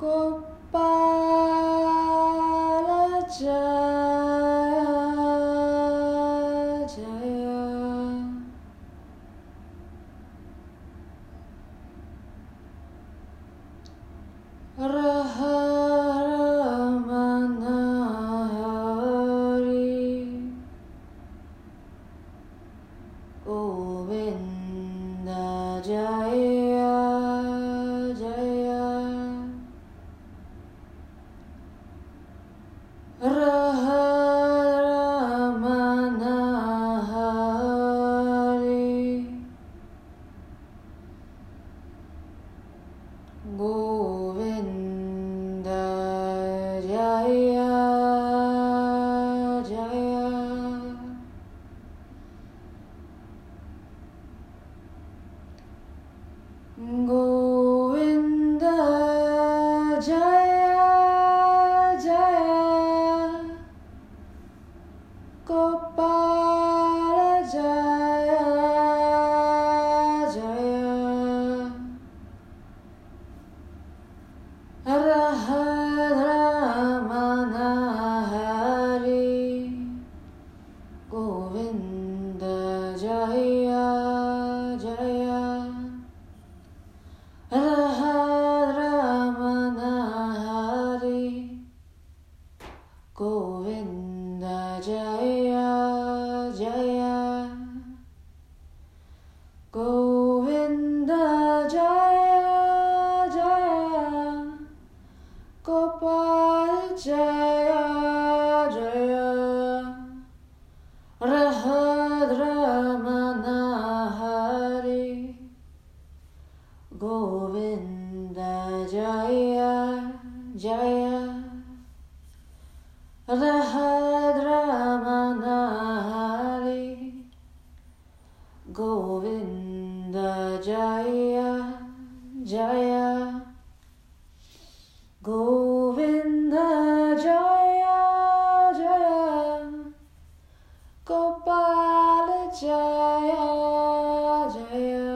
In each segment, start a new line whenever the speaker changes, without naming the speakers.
过吧。जाए Jaya. Govinda Jaya Jaya. Gopala Jaya Jaya.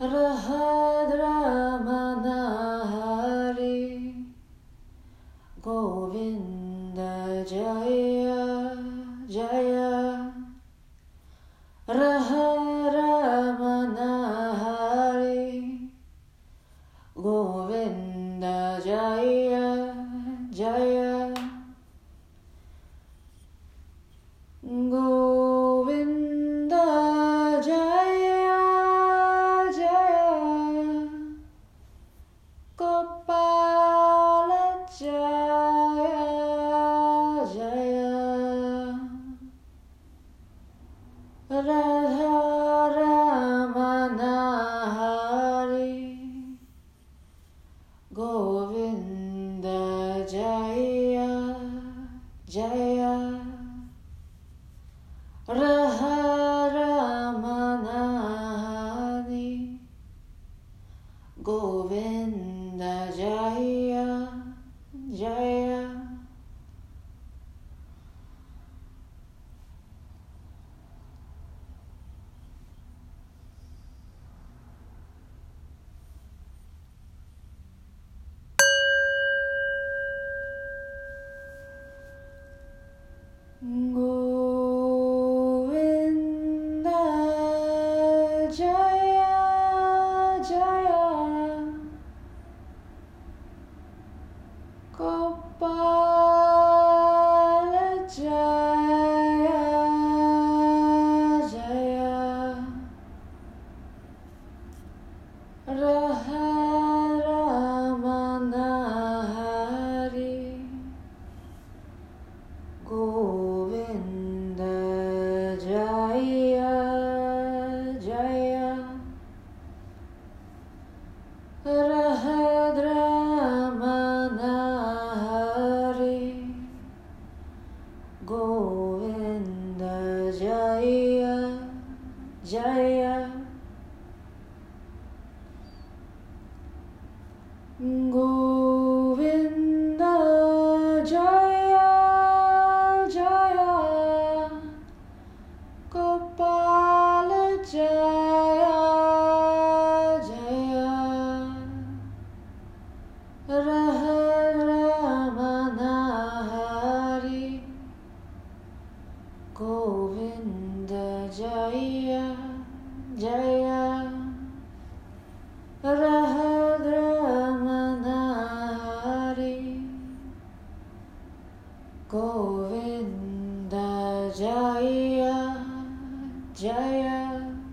Rahadra Manahari. Govinda Jaya. 我 Govinda Jaya Jaya Jaya.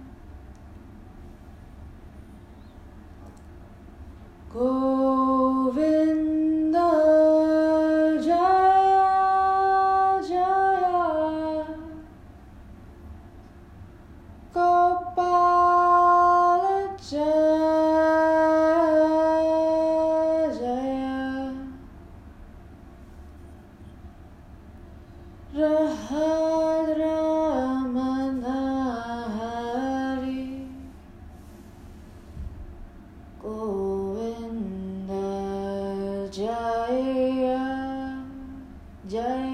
Joy.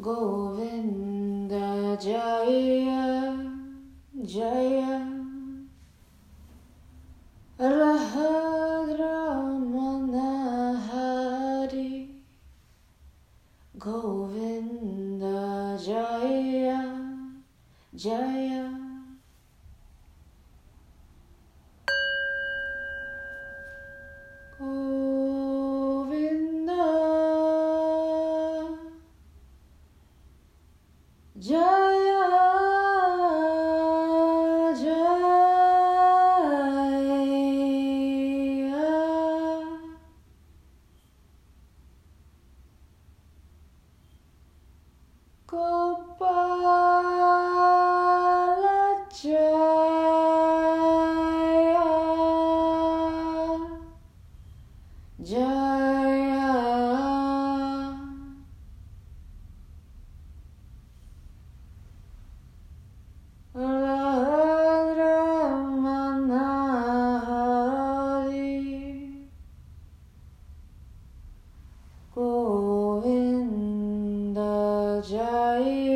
Govinda Jaya Jaya. Rahadramana Hari. Govinda Jaya Jaya.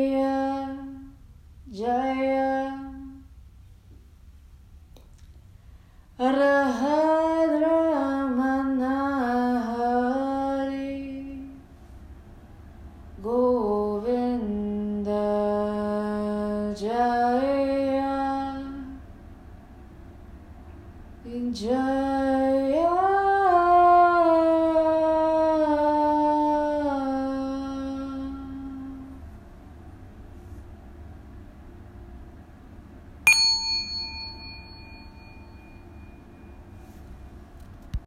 Jaya Jaya. Arahadramanahari Govinda Jaya. Jaya.